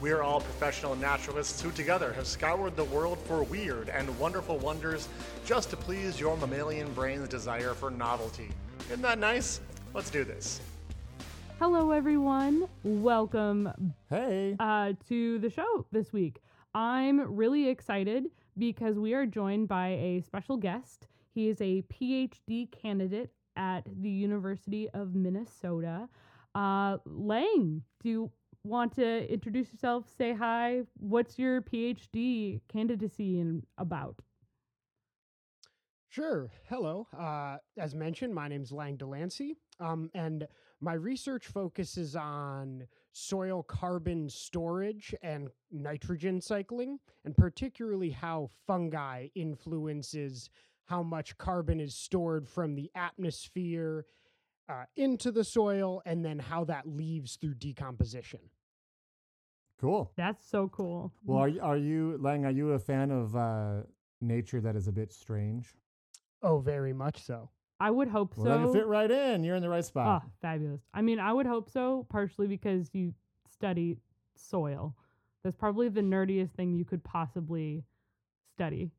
We are all professional naturalists who together have scoured the world for weird and wonderful wonders just to please your mammalian brain's desire for novelty. Isn't that nice? Let's do this. Hello, everyone. Welcome Hey. uh, to the show this week. I'm really excited because we are joined by a special guest. He is a PhD candidate at the University of Minnesota. Uh, Lang, do you want to introduce yourself? Say hi. What's your PhD candidacy in about? Sure. Hello. Uh, as mentioned, my name's Lang Delancey, um, and my research focuses on soil carbon storage and nitrogen cycling, and particularly how fungi influences how much carbon is stored from the atmosphere uh, into the soil, and then how that leaves through decomposition. Cool. That's so cool. Well, are you, are you Lang? Are you a fan of uh, nature that is a bit strange? Oh, very much so. I would hope Well, so. then you fit right in. You're in the right spot. Oh, fabulous. I mean, I would hope so, partially because you study soil. That's probably the nerdiest thing you could possibly study.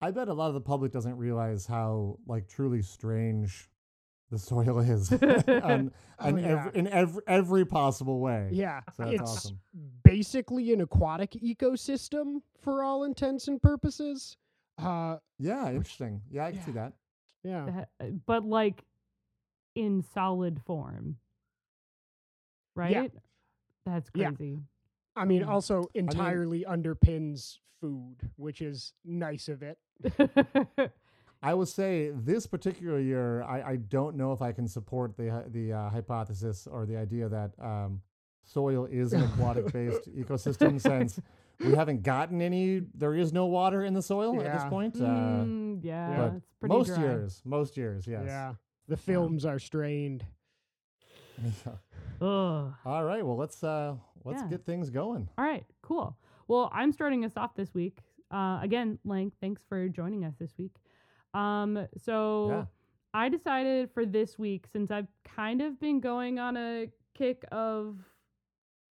I bet a lot of the public doesn't realize how like truly strange the soil is, on, Oh, yeah. every, in every every possible way. Yeah, So that's it's awesome. basically an aquatic ecosystem for all intents and purposes. Uh, Yeah, interesting. Yeah, I can see that. yeah. That- uh, But like in solid form. Right? yeah. That's Yeah. crazy. I mean, Mm. also entirely underpins food, which is nice of it. I will say this particular year, I, I don't know if I can support the the uh, hypothesis or the idea that um, soil is an aquatic based ecosystem since we haven't gotten any. There is no water in the soil at this Yeah. point. Uh, Mm, yeah, but it's pretty most dry. years, most years, yes. Yeah. The films are strained. Ugh. All right. Well, let's uh, let's Yeah. get things going. All right, cool. Well, I'm starting us off this week. Uh, again, Lang, thanks for joining us this week. Um, so Yeah. I decided for this week, since I've kind of been going on a kick of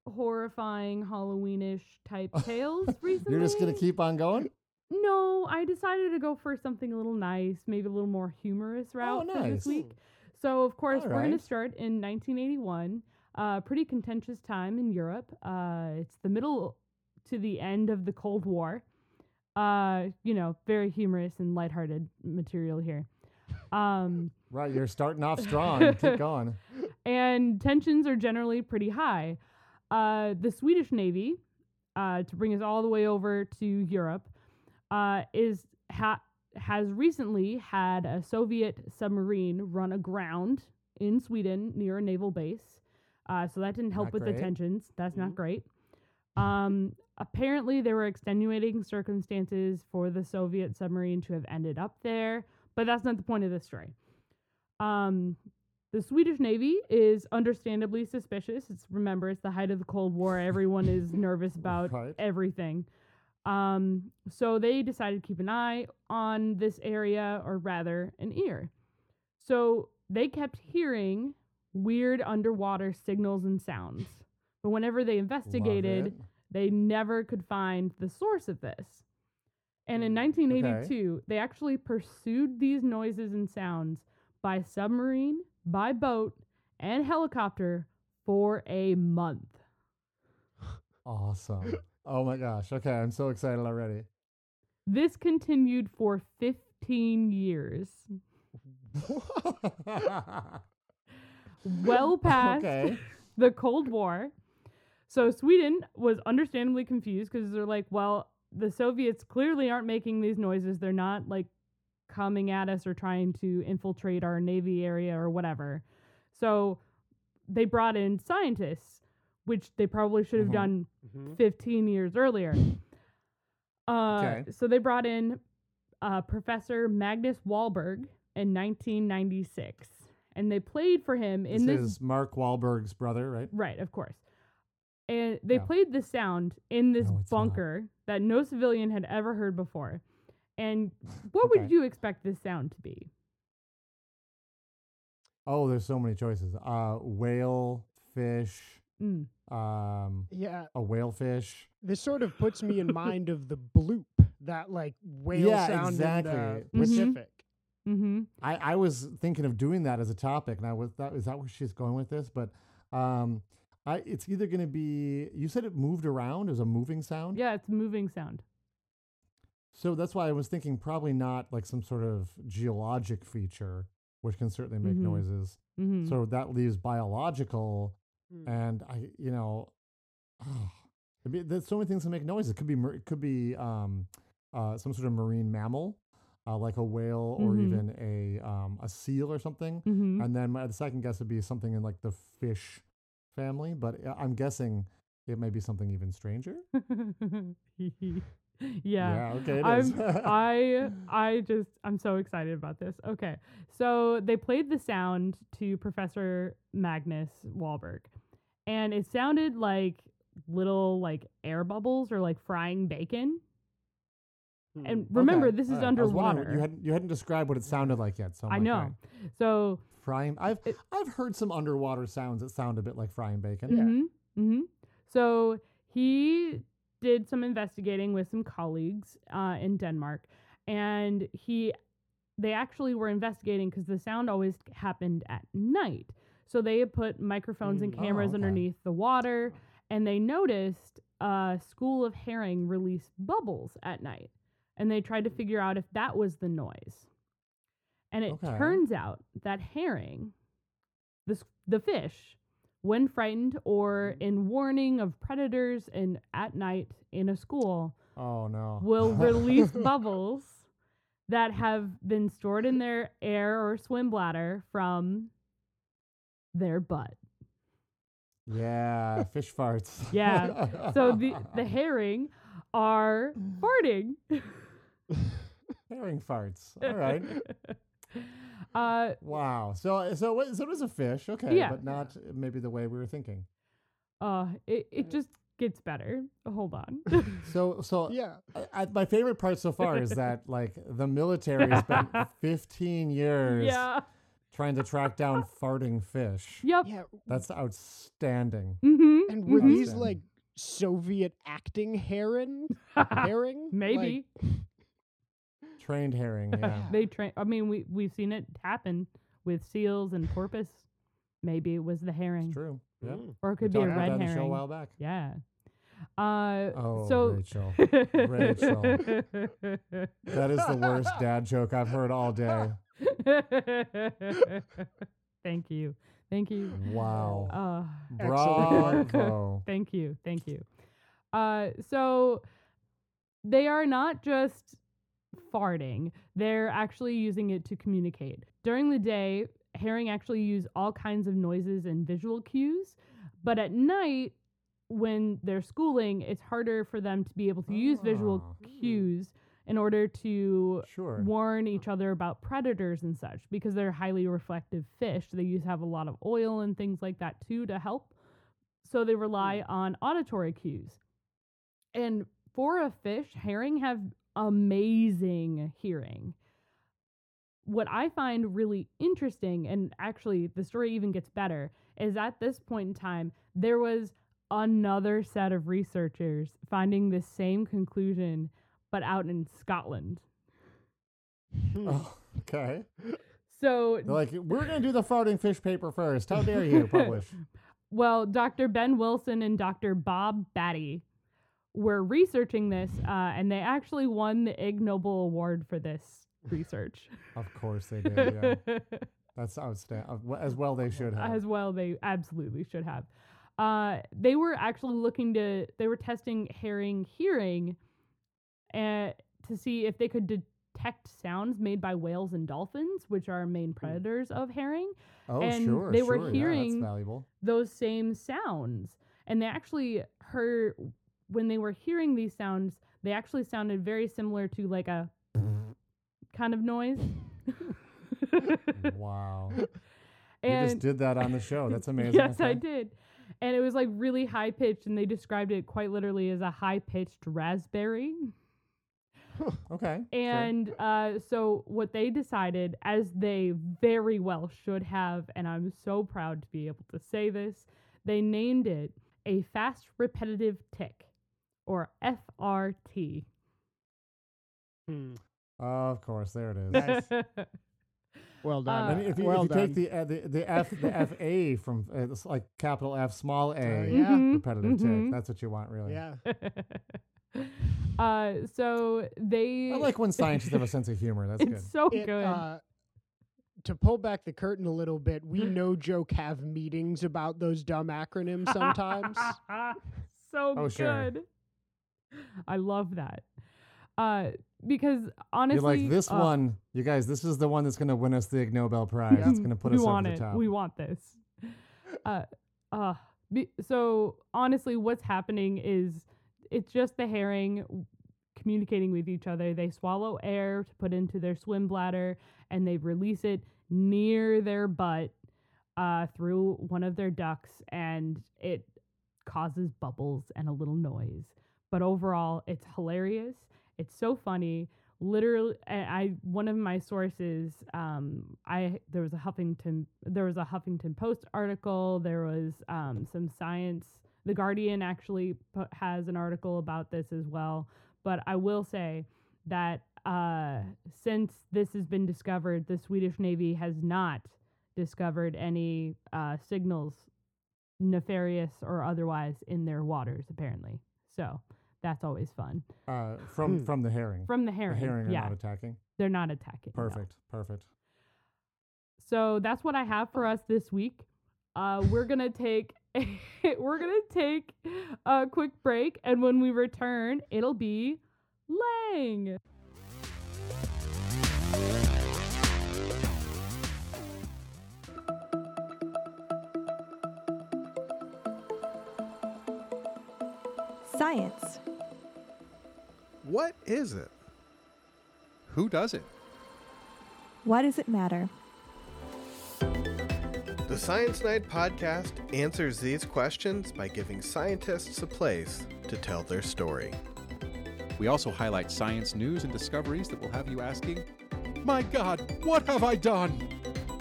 horrifying Halloweenish type tales recently. You're just gonna keep on going. No, I decided to go for something a little nice, maybe a little more humorous route for this week. So, of course, we're going to start in 1981. Uh, pretty contentious time in Europe. Uh, it's the middle to the end of the Cold War. Uh, you know, very humorous and lighthearted material here. Um, Right. You're starting off strong. keep going. and tensions are generally pretty high. Uh, the Swedish Navy, uh, to bring us all the way over to Europe, uh, is ha- has recently had a Soviet submarine run aground in Sweden near a naval base. Uh, so that didn't help Not with the tensions. That's not great. Um, apparently, there were extenuating circumstances for the Soviet submarine to have ended up there, but that's not the point of this story. Um, the Swedish Navy is understandably suspicious. It's remember it's the height of the Cold War. Everyone is nervous about Right. everything. Um, so they decided to keep an eye on this area, or rather, an ear. So they kept hearing weird underwater signals and sounds. But whenever they investigated. They never could find the source of this. And in mm, 1982, they actually pursued these noises and sounds by submarine, by boat, and helicopter for a month. Awesome. Oh my gosh. Okay, I'm so excited already. This continued for 15 years, well past okay. the Cold War. So Sweden was understandably confused because they're like, well, the Soviets clearly aren't making these noises. They're not like coming at us or trying to infiltrate our navy area or whatever. So they brought in scientists, which they probably should have Mhm. done Mhm. 15 years earlier. Uh, Okay. So they brought in uh, Professor Magnus Wahlberg in 1996, and they played for him in this this. is Mark Wahlberg's brother, right? right, of course. And they Yeah. played the sound in this No, it's not. bunker that no civilian had ever heard before. And what would you expect this sound to be? Oh, there's so many choices. Uh, whale, fish, Mm. um, Yeah, a whale fish. this sort of puts me in mind of the bloop, that like whale Yeah, sound exactly. in the Pacific. Mm-hmm. I, I was thinking of doing that as a topic, and I was that is that where she's going with this? But um, I it's either going to be you said it moved around as a moving sound, Yeah, it's moving sound. so that's why I was thinking probably not like some sort of geologic feature, which can certainly make Mhm. noises. Mm-hmm. So that leaves biological, Hmm. and I you know, oh, be, there's so many things that make noise. It could be mar- it could be um, uh, some sort of marine mammal, uh, like a whale or Mhm. even a um, a seal or something. mm-hmm. And then my the second guess would be something in like the fish family, but uh, I'm guessing it may be something even stranger. yeah. okay, it I'm, is. I I just I'm so excited about this. Okay. So they played the sound to Professor Magnus Wahlberg. And it sounded like little like air bubbles or like frying bacon. Hmm. And remember Okay, this is all right. I was wondering, underwater. You hadn't you hadn't described what it sounded like yet, so I'm I like, know. right. So Frying. I've It- I've heard some underwater sounds that sound a bit like frying bacon. Mm-hmm. Mm-hmm. So he did some investigating with some colleagues uh, in Denmark, and he they actually were investigating because the sound always happened at night. So they had put microphones and Mm. Oh, cameras okay. underneath the water, and they noticed a school of herring release bubbles at night, and they tried to figure out if that was the noise. And it Okay. turns out that herring, the the fish, when frightened or mm. in warning of predators and at night in a school, Oh no. will release bubbles that mm. have been stored in their air or swim bladder from their butt. Yeah, fish farts. Yeah. So the the herring are farting. herring farts. All right. uh Wow. So so what, so it is a fish, okay, Yeah. but not maybe the way we were thinking. uh it, it just gets better. Hold on. So so yeah, I, I, my favorite part so far is that like the military spent 15 years yeah. trying to track down farting fish. Yep. yeah. That's outstanding. Mhm. And were mhm. these like Soviet acting heron herring? Maybe. Trained herring, yeah. they train I mean we we've seen it happen with seals and porpoise. Maybe it was the herring. It's true. Yeah. Mm. Or it We could be a talked about red that in the show a herring. while back. Yeah. Uh Oh, so Rachel. Rachel. That is the worst dad joke I've heard all day. Thank you. Thank you. Wow. Uh, Bravo. thank you. Thank you. Uh, so they are not just farting, they're actually using it to communicate. During the day, herring actually use all kinds of noises and visual cues, but at night, when they're schooling, it's harder for them to be able to use visual Ah. cues in order to Sure. warn each other about predators and such because they're highly reflective fish. They use have a lot of oil and things like that too to help. So they rely on auditory cues. And for a fish, herring have amazing hearing. What I find really interesting, and actually the story even gets better, is at this point in time, there was another set of researchers finding the same conclusion, but out in Scotland. Hmm. Oh, okay. So, They're like, we're going to do the farting fish paper first. How dare you publish? well, Dr. Ben Wilson and Dr. Bob Batty were researching this, uh, and they actually won the Ig Nobel Award for this research. Of course they did. Yeah. That's outstanding. As well, they should have. As well, they absolutely should have. Uh, they were actually looking to, they were testing herring hearing uh, to see if they could detect sounds made by whales and dolphins, which are main predators of herring. oh, and sure. they were sure, yeah, hearing- valuable. those same sounds. And they actually heard, when they were hearing these sounds, they actually sounded very similar to like a kind of noise. wow. you just did that on the show. That's amazing. yes, I did. And it was like really high pitched, and they described it quite literally as a high pitched raspberry. Okay. sure. And uh, so, what they decided, as they very well should have, and I'm so proud to be able to say this, they named it a fast repetitive tick, or FRT. Hmm. of course, there it is. Nice. Well Uh, done. And if you, well if you done. take the, uh, the the F the F A from uh, it's like capital F small a yeah. Mhm, repetitive mhm. tick, that's what you want really. yeah. uh, so they. I like when scientists have a sense of humor. That's good. it's so It, good. uh, to pull back the curtain a little bit, we no joke have meetings about those dumb acronyms sometimes. so Oh, sure. I love that. Uh, because honestly, You're like this uh, one, you guys. This is the one that's going to win us the Ig Nobel Prize. It's going to put we us want over it. the top. We want this. Uh, uh, be, so honestly, what's happening is it's just the herring communicating with each other. They swallow air to put into their swim bladder, and they release it near their butt uh, through one of their ducts, and it causes bubbles and a little noise. But overall, it's hilarious. It's so funny. Literally, I one of my sources. Um, I there was a Huffington there was a Huffington Post article. There was um, some science. The Guardian actually has an article about this as well. But I will say that uh, since this has been discovered, the Swedish Navy has not discovered any uh, signals, nefarious or otherwise, in their waters. Apparently, so that's always fun. uh, from Hmm. from the herring. From the herring. the herring, herring are yeah, not attacking. they're not attacking. no. Perfect. Perfect. So that's what I have for us this week. Uh, we're gonna take we're gonna take a quick break, and when we return, it'll be Lang. Science. What is it? Who does it? Why does it matter? The Science Night podcast answers these questions by giving scientists a place to tell their story. We also highlight science news and discoveries that will have you asking, My God, what have I done?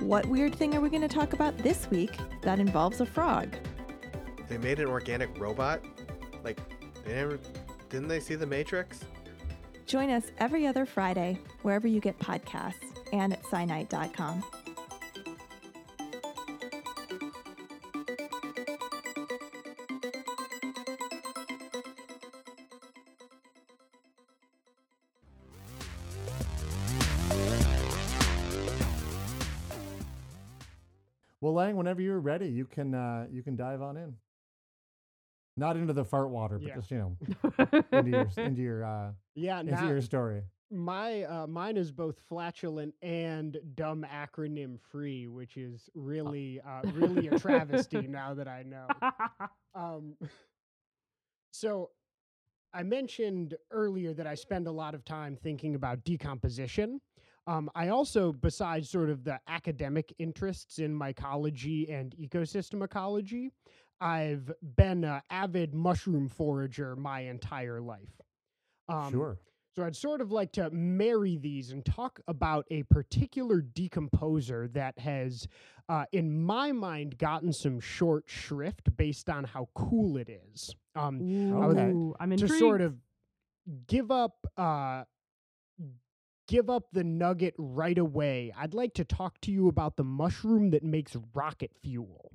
What weird thing are we going to talk about this week that involves a frog? They made an organic robot? Like, they never. Didn't they see the Matrix? Join us every other Friday, wherever you get podcasts, and at cyanite.com. Well, Lang, whenever you're ready, you can uh, you can dive on in. Not into the fart water, but Yeah. just you know into your into your uh, Yeah, now, your story. my uh, mine is both flatulent and dumb acronym free, which is really uh, really a travesty now that I know. Um, so I mentioned earlier that I spend a lot of time thinking about decomposition. Um, I also, besides sort of the academic interests in mycology and ecosystem ecology, I've been an avid mushroom forager my entire life. Um, sure. so I'd sort of like to marry these and talk about a particular decomposer that has, uh, in my mind, gotten some short shrift based on how cool it is. Um, Okay. Ooh, I'm intrigued. to sort of give up, uh, give up the nugget right away. I'd like to talk to you about the mushroom that makes rocket fuel.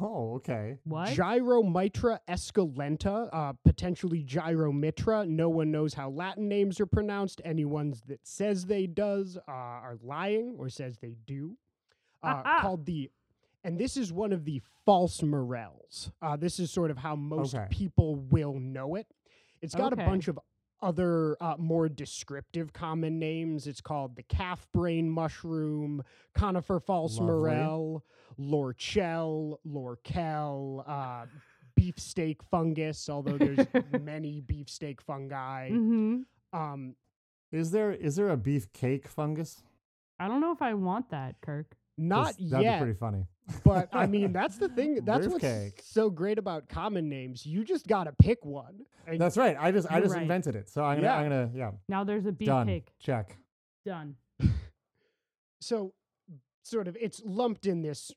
Oh, okay. what? Gyromitra esculenta, uh, potentially Gyromitra. No one knows how Latin names are pronounced. Anyone that says they does uh, are lying or says they do. Uh, Ah-ah. called the, and this is one of the false morels. Uh, this is sort of how most Okay. people will know it. It's got Okay. a bunch of other uh, more descriptive common names. It's called the calf brain mushroom, conifer false Lovely. morel, lorchel, lorkel, uh, beefsteak fungus, although there's many beefsteak fungi. hmm Um, Is there is there a beef cake fungus? I don't know if I want that, Kirk. Not 'Cause That'd yet, be pretty funny. but I mean that's the thing. That's Beef what's cake. so great about common names. You just got to pick one. And That's right. I just I You're just right. invented it. So I'm gonna Yeah. I'm gonna yeah. Now there's a beef Done. cake. Check. Done. so sort of it's lumped in this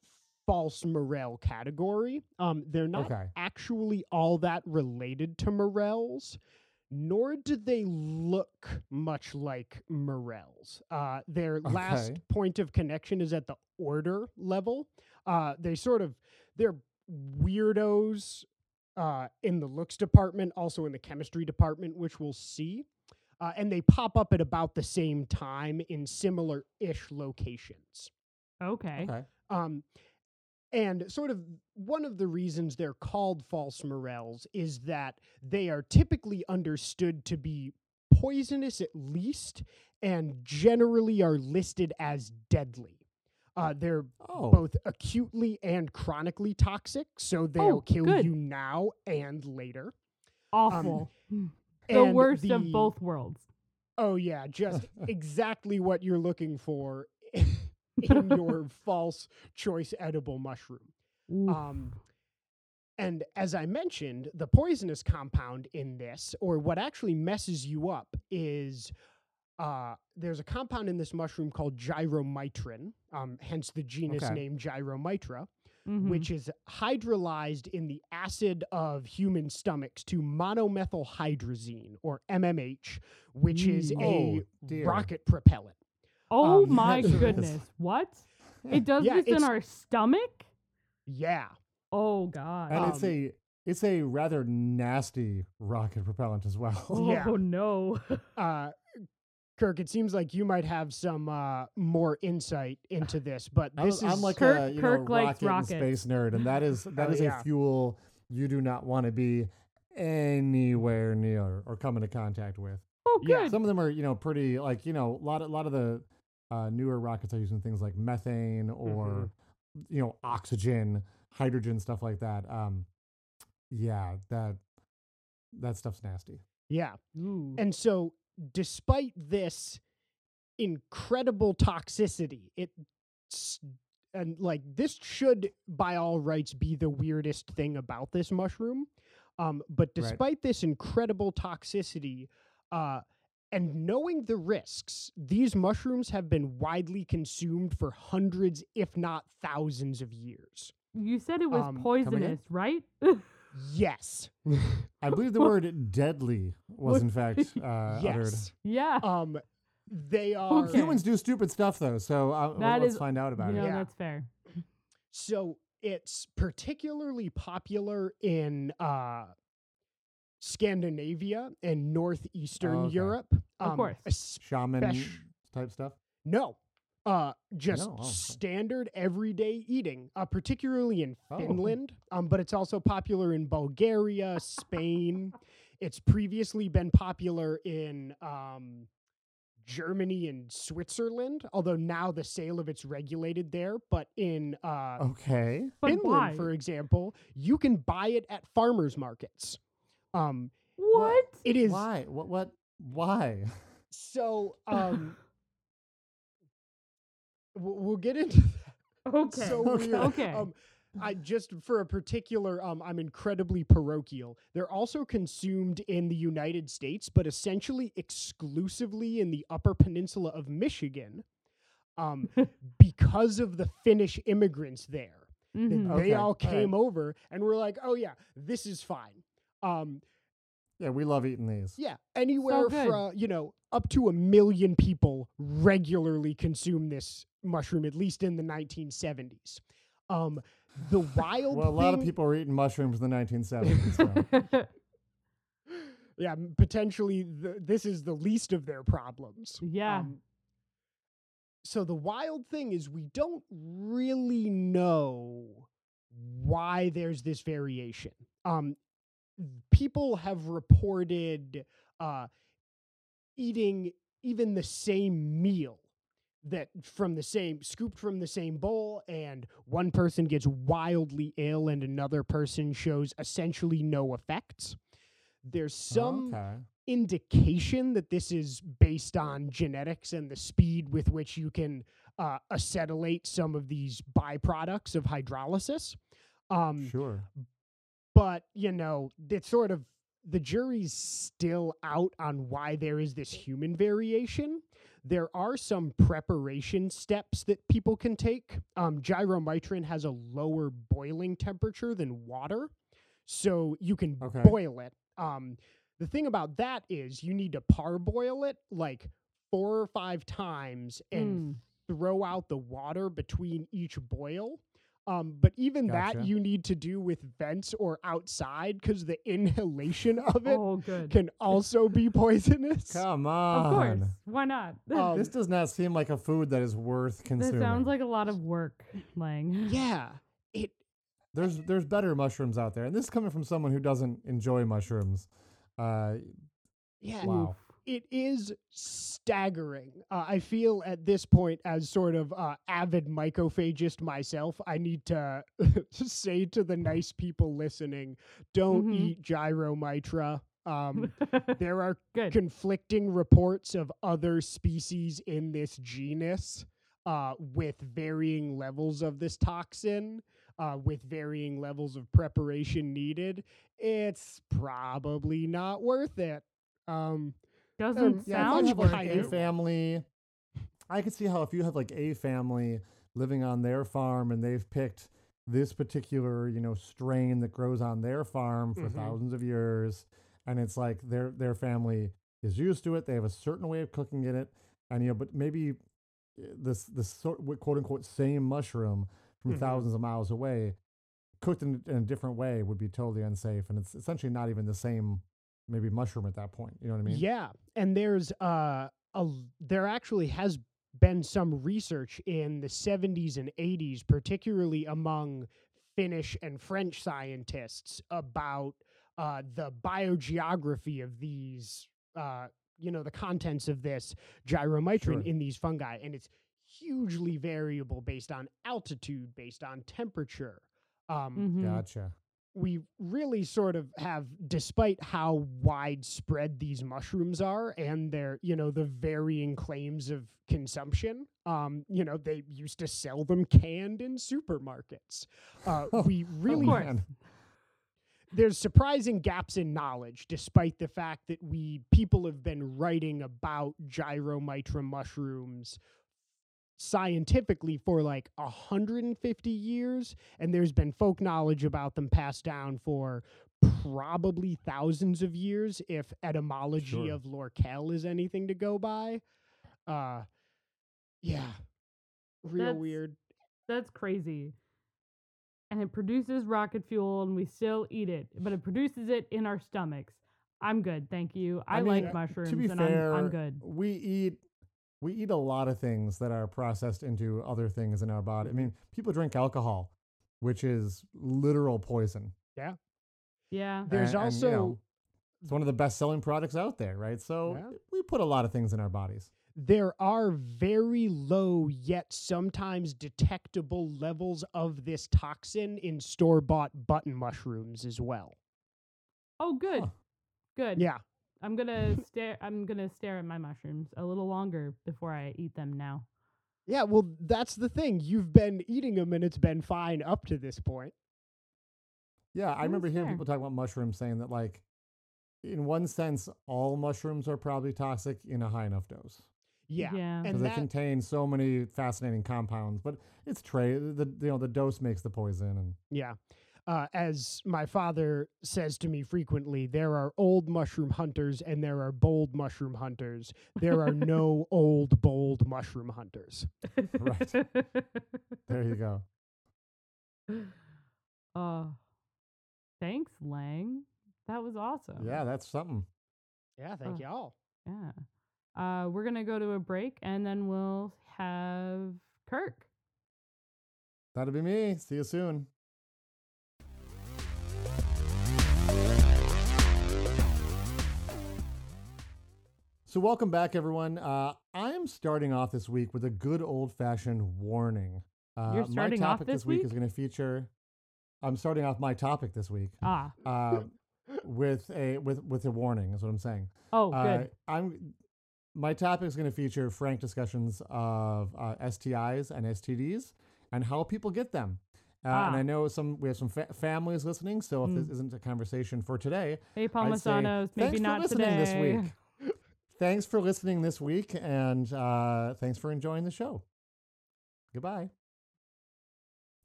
false morel category. Um, they're not Okay. actually all that related to morels, nor do they look much like morels. Uh, their last point of connection is at the order level. Uh, they sort of they're weirdos uh, in the looks department, also in the chemistry department, which we'll see. Uh, and they pop up at about the same time in similar ish locations. Okay. Okay. Um, and sort of one of the reasons they're called false morels is that they are typically understood to be poisonous at least and generally are listed as deadly. Uh, they're Oh. both acutely and chronically toxic, so they'll Oh, kill good. you now and later. Awful. the Um, and worst the- of both worlds. Oh yeah, just exactly what you're looking for in your false choice edible mushroom. Um, and as I mentioned, the poisonous compound in this, or what actually messes you up, is uh, there's a compound in this mushroom called gyromitrin, um, hence the genus Okay. name Gyromitra, Mhm. which is hydrolyzed in the acid of human stomachs to monomethylhydrazine, or MMH, which is Mm. a Oh, dear. rocket propellant. Oh um, my goodness. What? It does Yeah, this in our stomach? Yeah. Oh god. And it's Um, a it's a rather nasty rocket propellant as well. oh yeah. no. uh, Kirk, it seems like you might have some uh, more insight into this, but I'm, this I'm like Kirk- a you Kirk know likes rocket and space nerd, and that is that Oh, is yeah. a fuel you do not want to be anywhere near or come into contact with. Oh good. Yeah. Some of them are you know pretty like you know a lot of a lot of the uh, newer rockets are using things like methane or you know oxygen, hydrogen, stuff like that. Um, yeah, that that stuff's nasty. yeah. Ooh. And so, despite this incredible toxicity, it and like this should by all rights be the weirdest thing about this mushroom. Um, but Right. despite this incredible toxicity, uh, and knowing the risks, these mushrooms have been widely consumed for hundreds, if not thousands, of years. you said it was um, poisonous, right? Yes. I believe the word deadly was in fact uh, uttered. yes. yeah. Um, they are Okay. Humans do stupid stuff though, so uh, That let's is- find out about you know, it. Yeah. that's fair. So it's particularly popular in uh, Scandinavia and northeastern Oh, okay. Europe. Of um, course. Shaman Spec- type stuff. no, uh, just No, oh, okay. standard everyday eating, uh, particularly in Oh. Finland. Um, but it's also popular in Bulgaria, Spain. it's previously been popular in um, Germany and Switzerland, although now the sale of it's regulated there. But in uh, Okay. Finland, why? for example, you can buy it at farmers markets. Um, what? it is Why? What? What? Why? so. Um, we'll, get into that. Okay. So weird. Okay. Um, I just for a particular, um, I'm incredibly parochial. They're also consumed in the United States, but essentially exclusively in the Upper Peninsula of Michigan, um, because of the Finnish immigrants there. Mhm. They Okay, all all right. came over and were like, "Oh yeah, this is fine." Um, Yeah, we love eating these. yeah, anywhere good. from you know up to a million people regularly consume this mushroom, at least in the 1970s. Um, the wild. Well, a lot of people were eating mushrooms in the 1970s. So. Yeah, potentially the, this is the least of their problems. yeah. Um, so the wild thing is we don't really know why there's this variation. Um, people have reported uh, eating even the same meal that from the same scooped from the same bowl and one person gets wildly ill and another person shows essentially no effects There's some okay. indication that this is based on genetics and the speed with which you can uh, acetylate some of these byproducts of hydrolysis. Um, Sure. But you know it's sort of the jury's still out on why there is this human variation there are some preparation steps that people can take um, gyromitrin has a lower boiling temperature than water so you can Okay. boil it um, the thing about that is you need to parboil it like four or five times and Mm. throw out the water between each boil. Um, but even that you need to do with vents or outside because the inhalation of it Oh, can also be poisonous. Come on. Of course. Why not? Um, this does not seem like a food that is worth that consuming. sounds like a lot of work, Lang. yeah, it there's there's better mushrooms out there, and this is coming from someone who doesn't enjoy mushrooms. Uh, yeah wow. It is staggering. Uh, I feel at this point, as sort of uh, avid mycophagist myself, I need to say to the nice people listening, don't Mhm. eat gyromitra. Um, there are conflicting reports of other species in this genus uh, with varying levels of this toxin, uh, with varying levels of preparation needed. It's probably not worth it. Um, Doesn't um, Yeah, sound you have worth like kind a of- family, I could see how if you have like a family living on their farm and they've picked this particular you know strain that grows on their farm for Mhm. thousands of years, and it's like their their family is used to it. They have a certain way of cooking in it, and you know, but maybe uh, this this sort quote unquote same mushroom from Mhm. thousands of miles away, cooked in, in a different way, would be totally unsafe, and it's essentially not even the same maybe mushroom at that point. You know what I mean? Yeah, and there's uh a l- there actually has been some research in the 70s and 80s, particularly among Finnish and French scientists, about uh, the biogeography of these, uh, you know, the contents of this gyromitrin Sure. in these fungi, and it's hugely variable based on altitude, based on temperature. Um, Mhm. Gotcha. We really sort of have despite how widespread these mushrooms are and their you know the varying claims of consumption um you know they used to sell them canned in supermarkets uh we really. There's surprising gaps in knowledge despite the fact that we people have been writing about gyromitra mushrooms scientifically for like 150 years and there's been folk knowledge about them passed down for probably thousands of years if etymology Sure. of lorkel is anything to go by uh yeah real That's- weird That's crazy. And it produces rocket fuel and we still eat it, but it produces it in our stomachs. I'm good, thank you. I, mean, like uh, mushrooms To be and fair, I'm, I'm good. we eat we eat a lot of things that are processed into other things in our body. I mean, mm-hmm. people drink alcohol, which is literal poison. Yeah. Yeah. There's And- and, you also know, it's one of the best selling products out there, right? So Yeah. we put a lot of things in our bodies. there are very low yet sometimes detectable levels of this toxin in store bought button mushrooms as well. Oh good. Huh. Good. Yeah. I'm gonna stare I'm gonna stare at my mushrooms a little longer before I eat them now. Yeah, well, that's the thing. You've been eating them and it's been fine up to this point. Yeah, I That's remember hearing fair. people talk about mushrooms saying that like in one sense all mushrooms are probably toxic in a high enough dose. Yeah. Yeah. because And they that, contain so many fascinating compounds. But it's trade the you know the dose makes the poison, and yeah. Uh, as my father says to me frequently, there are old mushroom hunters and there are bold mushroom hunters. There are no old, bold mushroom hunters. Right. there you go. uh thanks, Lang. That was awesome. Yeah, that's something. Yeah, thank Oh. y'all. Yeah. Uh, we're gonna go to a break and then we'll have Kirk. That'll be me. See you soon. So, welcome back, everyone. Uh, I am starting off this week with a good old fashioned warning. Uh, You're starting my off topic this week week? is going to feature. I'm starting off my topic this week. Ah, Uh, with a with with a warning. Is what I'm saying. Oh, Uh, good. I'm. My topic is going to feature frank discussions of uh, STIs and STDs and how people get them. Uh, And Ah. I know some we have some fa- families listening, so if Mm. this isn't a conversation for today, Hey, Palmasanos, maybe thanks not for listening today. this week. Thanks for listening this week, and uh, thanks for enjoying the show. Goodbye.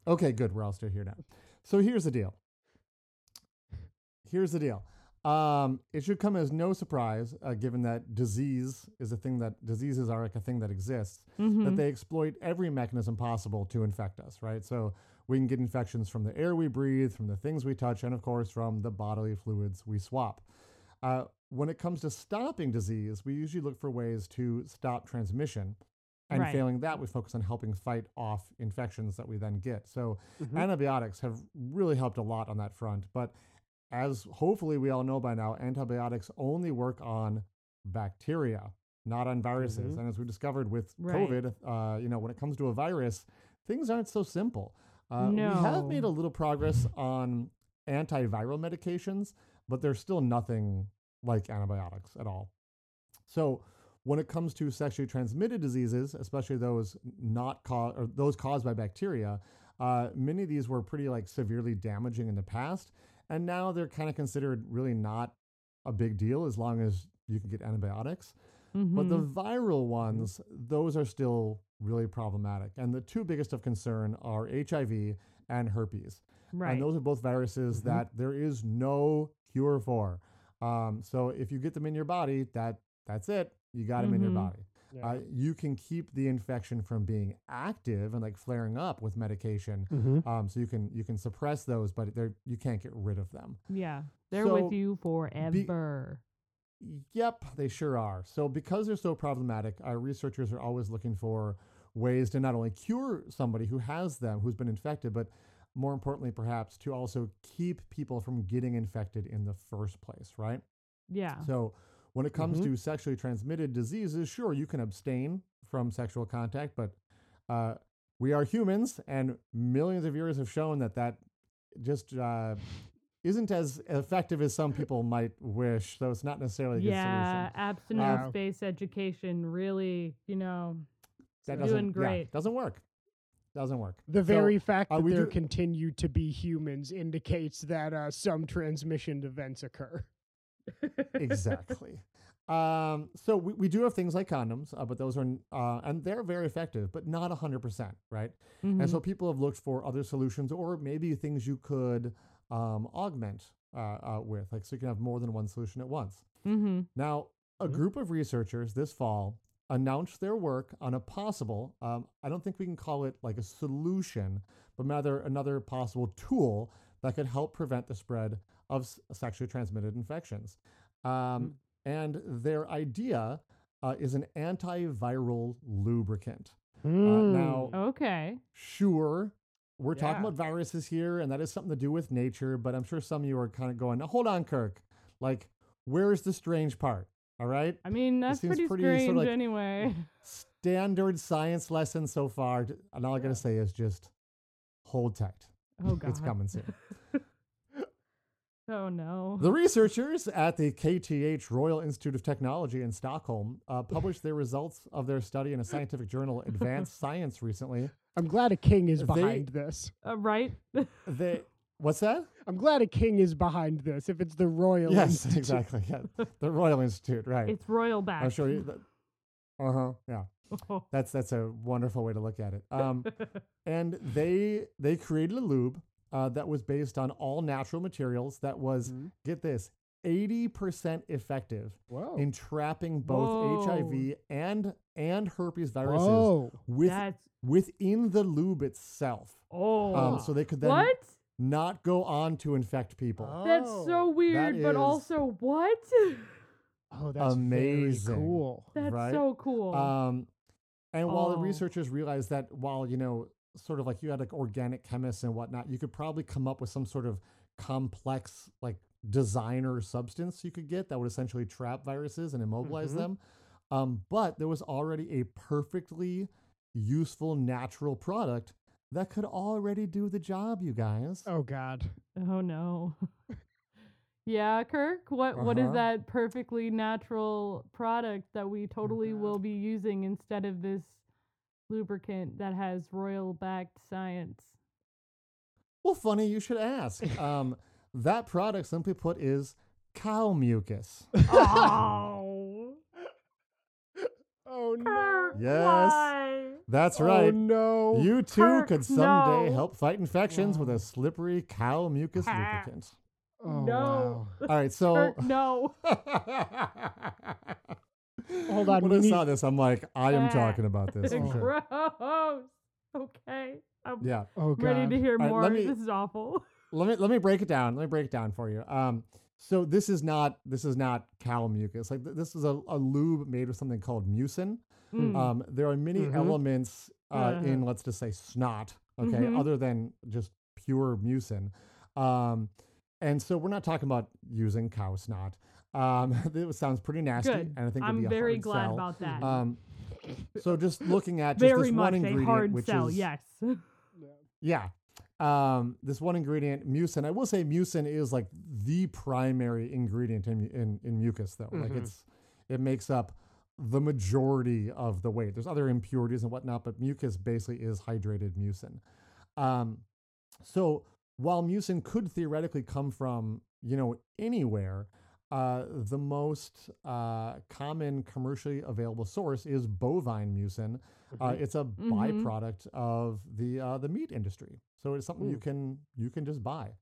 Okay, good. We're all still here now. So here's the deal. Here's the deal. Um, it should come as no surprise, uh, given that disease is a thing that diseases are like a thing that exists, Mhm. that they exploit every mechanism possible to infect us, right? So we can get infections from the air we breathe, from the things we touch, and of course from the bodily fluids we swap. Uh, when it comes to stopping disease, we usually look for ways to stop transmission. And Right. failing that, we focus on helping fight off infections that we then get. So Mhm. antibiotics have really helped a lot on that front. But as hopefully we all know by now, antibiotics only work on bacteria, not on viruses. Mhm. And as we discovered with Right. COVID, uh, you know, when it comes to a virus, things aren't so simple. Uh, We have made a little progress on antiviral medications, but there's still nothing like antibiotics at all. So when it comes to sexually transmitted diseases, especially those not caused or those caused by bacteria, uh, many of these were pretty like severely damaging in the past, and now they're kind of considered really not a big deal as long as you can get antibiotics. But the Mhm. viral ones, those are still really problematic. And the two biggest of concern are HIV and herpes. right. And those are both viruses Mhm. that there is no cure for. Um, so if you get them in your body, that that's it. You got them in your Mhm. body. Yeah. Uh, you can keep the infection from being active and like flaring up with medication. Mhm. Um, so you can you can suppress those, but they're you can't get rid of them. yeah, they're so with you forever. Yep, they sure are. So, because they're so problematic, our researchers are always looking for ways to not only cure somebody who has them, who's been infected, but more importantly, perhaps to also keep people from getting infected in the first place, right? yeah. So, when it comes Mhm. to sexually transmitted diseases, sure, you can abstain from sexual contact, but uh, we are humans, and millions of years have shown that that just uh, isn't as effective as some people might wish. So, it's not necessarily a good yeah, solution. abstinence based education really, you know, That doing doesn't, yeah, great. doesn't work. Doesn't work. The So, very fact uh, that we there do- continue to be humans indicates that uh, some transmission events occur. exactly. Um, so we, we do have things like condoms, uh, but those are uh, and they're very effective, but not hundred percent, right? And Mhm. so people have looked for other solutions, or maybe things you could um, augment uh, uh, with, like so you can have more than one solution at once. Mhm. Now, a Mhm. group of researchers this fall announced their work on a possible, um, I don't think we can call it like a solution, but rather another possible tool that could help prevent the spread of sexually transmitted infections. Um, And their idea uh, is an antiviral lubricant. Uh, now, Okay. sure, we're talking about viruses here, and that is something to do with nature, but I'm sure some of you are kind of going, "Now, hold on, Kirk. Like, where's the strange part? All right? I mean, that's seems pretty, pretty sorta strange like- anyway. Standard science lesson so far. d- And all I got to say is just hold tight. Oh god. It's coming soon. Oh no. The researchers at the KTH Royal Institute of Technology in Stockholm uh, published their results of their study in a scientific journal, Advanced Science, recently. I'm glad a king is They- behind this. Uh, right? They, what's that? I'm glad a king is behind this. If it's the royal, yes, Institute. exactly. Yeah. The Royal Institute, right? it's royal back. I'm sure you. Uh huh. Yeah. Oh. That's that's a wonderful way to look at it. Um, and they they created a lube uh, that was based on all natural materials. That was Mhm. get this eighty percent effective Whoa. in trapping both Whoa. HIV and and herpes viruses Whoa. with That's within the lube itself. oh. Um, so they could then what? Not go on to infect people. That's so weird, but is- also what? Oh, that's very amazing. cool. That's Right? so cool. Um, and while the Oh. researchers realized that while you know, sort of like you had like organic chemists and whatnot, you could probably come up with some sort of complex like designer substance you could get that would essentially trap viruses and immobilize Mhm. them. Um, but there was already a perfectly useful natural product that could already do the job, you guys. Oh God. oh no. Yeah, Kirk. What what is Uh-huh. that perfectly natural product that we totally God. will be using instead of this lubricant that has royal backed science? Well, funny you should ask. Um, that product, simply put, is cow mucus. oh, Oh no. Yes. why? That's Oh right. no. You too Kirk, could someday no. help fight infections with a slippery cow mucus lubricant. Oh, no. wow. All right, so Kirk, no. Hold on, When we I need- saw this, I'm like, I am talking about this. for sure. Gross. Okay. I'm Yeah. Oh god. ready to hear more. let me- this is awful. let me let me break it down. Let me break it down for you. Um, so this is not this is not cow mucus. Like th- this is a, a lube made with something called mucin. Mm. Um, there are many Mhm. elements uh, in let's just say snot. Okay, Mhm. other than just pure mucin. Um, and so we're not talking about using cow snot. Um, it sounds pretty nasty, Good. and I think I'm be a very hard glad sell. about that. Um, so just looking at just very this much one a ingredient, hard which sell. is Yes. yeah. Um, this one ingredient, mucin. I will say mucin is like the primary ingredient in in, in mucus, though. Like Mhm. it's it makes up the majority of the weight. There's other impurities and whatnot, but mucus basically is hydrated mucin. Um, so while mucin could theoretically come from you know anywhere, uh, the most uh, common commercially available source is bovine mucin. Uh, it's a Mhm. byproduct of the uh, the meat industry, so it's something you Mm. can you can just buy.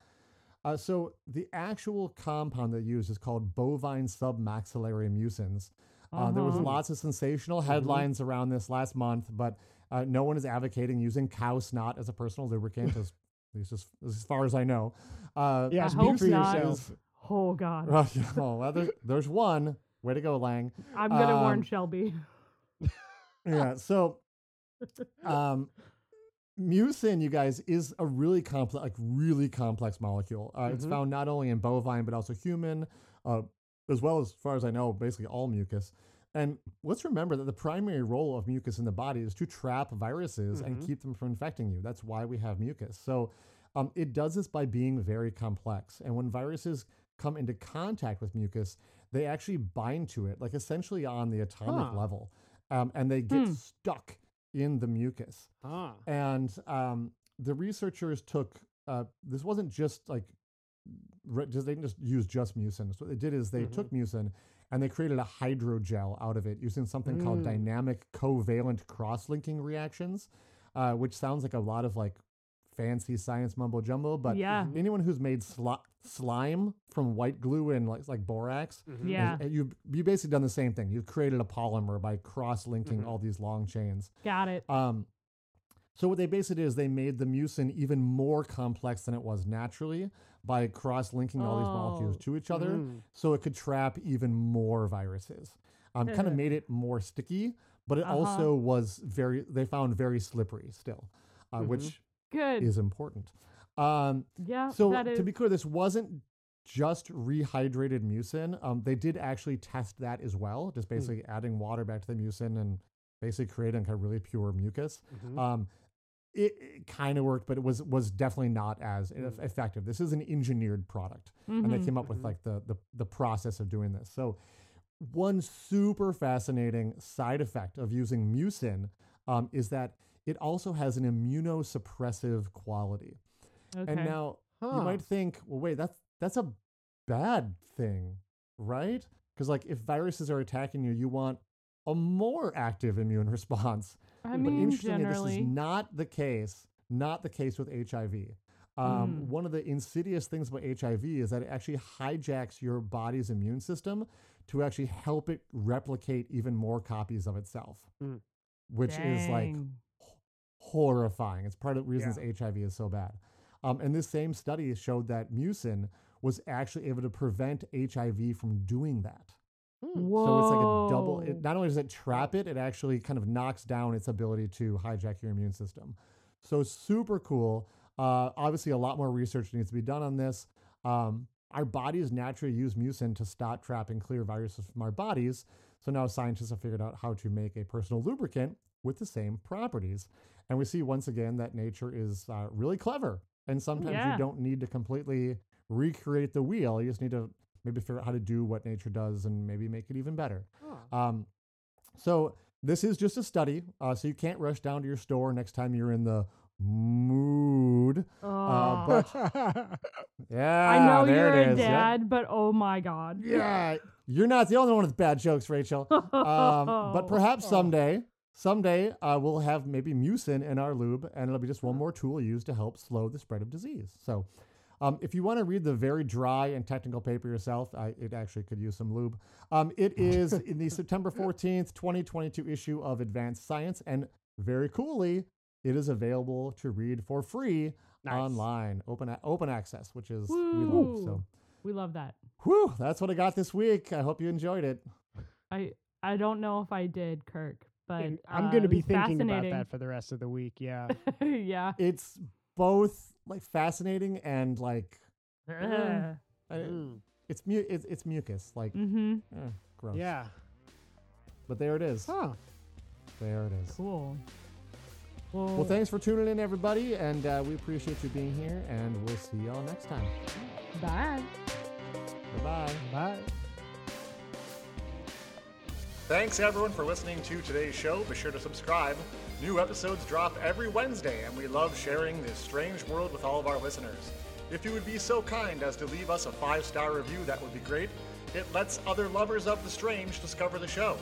Uh, so the actual compound they use is called bovine submaxillary mucins. Uh, there was Uh-huh. lots of sensational headlines around this last month, but uh, no one is advocating using cow snot as a personal lubricant, as, at least as, as far as I know. Uh, Yeah, I hope not. yourself. Oh God. oh, well, there, there's one. Way to go, Lang. I'm gonna warn um, Shelby. yeah. So, um, mucin, you guys, is a really complex, like really complex molecule. Uh, It's Mhm. found not only in bovine but also human, uh, as well as, far as I know, basically all mucus. And let's remember that the primary role of mucus in the body is to trap viruses and Mhm. keep them from infecting you. That's why we have mucus. So, um, it does this by being very complex. And when viruses come into contact with mucus, they actually bind to it, like essentially on the atomic Huh. level, um, and they get Hmm. stuck in the mucus. Ah. And um, the researchers took uh, this wasn't just like re- just, they didn't just use just mucin. So what they did is they Mhm. took mucin and they created a hydrogel out of it using something called Mm. dynamic covalent cross-linking reactions, uh, which sounds like a lot of like fancy science mumbo jumbo, but yeah. anyone who's made sli- slime from white glue and like like borax, Mhm. Yeah. and you you basically done the same thing. You've created a polymer by cross-linking Mhm. all these long chains. Got it. Um, so what they basically did is they made the mucin even more complex than it was naturally by cross-linking all these molecules Oh. to each other, Mm. so it could trap even more viruses. Um, kind of made it more sticky, but it Uh-huh. also was very. They found very slippery still, uh, Mhm. which Good. is important. Um, yeah. so to be clear, this wasn't just rehydrated mucin. Um, they did actually test that as well, just Hmm. basically adding water back to the mucin and basically creating kind of really pure mucus. Mhm. Um, it, it kind of worked, but it was was definitely not as Mm. effective. This is an engineered product, and they Mhm. came up with Mhm. like the, the the process of doing this. So, one super fascinating side effect of using mucin um, is that it also has an immunosuppressive quality. okay. And now you might think, well, wait, that's that's a bad thing, right? Because like if viruses are attacking you, you want a more active immune response. I but mean, interestingly, this is not the case. Not the case with HIV. Um, Mm. One of the insidious things about HIV is that it actually hijacks your body's immune system to actually help it replicate even more copies of itself, Mm. which is like Dang. Horrifying. It's part of the reasons HIV is so bad. Um, and this same study showed that mucin was actually able to prevent HIV from doing that. Whoa. So it's like a double. It, not only does it trap it, it actually kind of knocks down its ability to hijack your immune system. So super cool. Uh, obviously, a lot more research needs to be done on this. Um, our bodies naturally use mucin to stop trapping clear viruses from our bodies. So now scientists have figured out how to make a personal lubricant with the same properties. And we see once again that nature is uh, really clever. And sometimes Yeah. you don't need to completely recreate the wheel. You just need to maybe figure out how to do what nature does and maybe make it even better. Um, so this is just a study, uh, so you can't rush down to your store next time you're in the mood. Uh, but yeah, I know there you're it a dad, but oh my god. Yeah, you're not the only one with bad jokes, Rachel. Um, but perhaps someday, someday uh, we'll have maybe mucin in our lube, and it'll be just one more tool used to help slow the spread of disease. So, um, if you want to read the very dry and technical paper yourself, I, it actually could use some lube. Um, it is in the September 14th, 2022 issue of Advanced Science, and very coolly, it is available to read for free Nice. online, open a- open access, which is we love. So, We love that. whew, that's what I got this week. I hope you enjoyed it. I I don't know if I did, Kirk, but And I'm uh, going to be thinking about that for the rest of the week. Yeah. yeah. it's both like fascinating and like uh, Mm. it's mu- it's, it's mucus like Mhm. eh, gross Yeah. but there it is Huh. there it is Cool. Well, well thanks for tuning in everybody and uh, we appreciate you being here and we'll see y'all next time bye. bye bye Bye. Thanks everyone for listening to today's show. Be sure to subscribe. New episodes drop every Wednesday, and we love sharing this strange world with all of our listeners. If you would be so kind as to leave us a five star review, that would be great. It lets other lovers of the strange discover the show.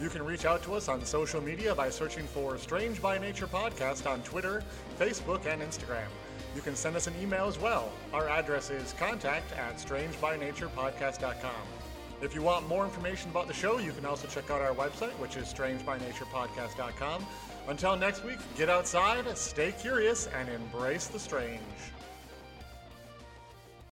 You can reach out to us on social media by searching for Strange by Nature Podcast on Twitter, Facebook, and Instagram. You can send us an email as well. Our address is contact at strangebynaturepodcast.com. If you want more information about the show, you can also check out our website, which is strangebynaturepodcast.com. Until next week, get outside, stay curious, and embrace the strange.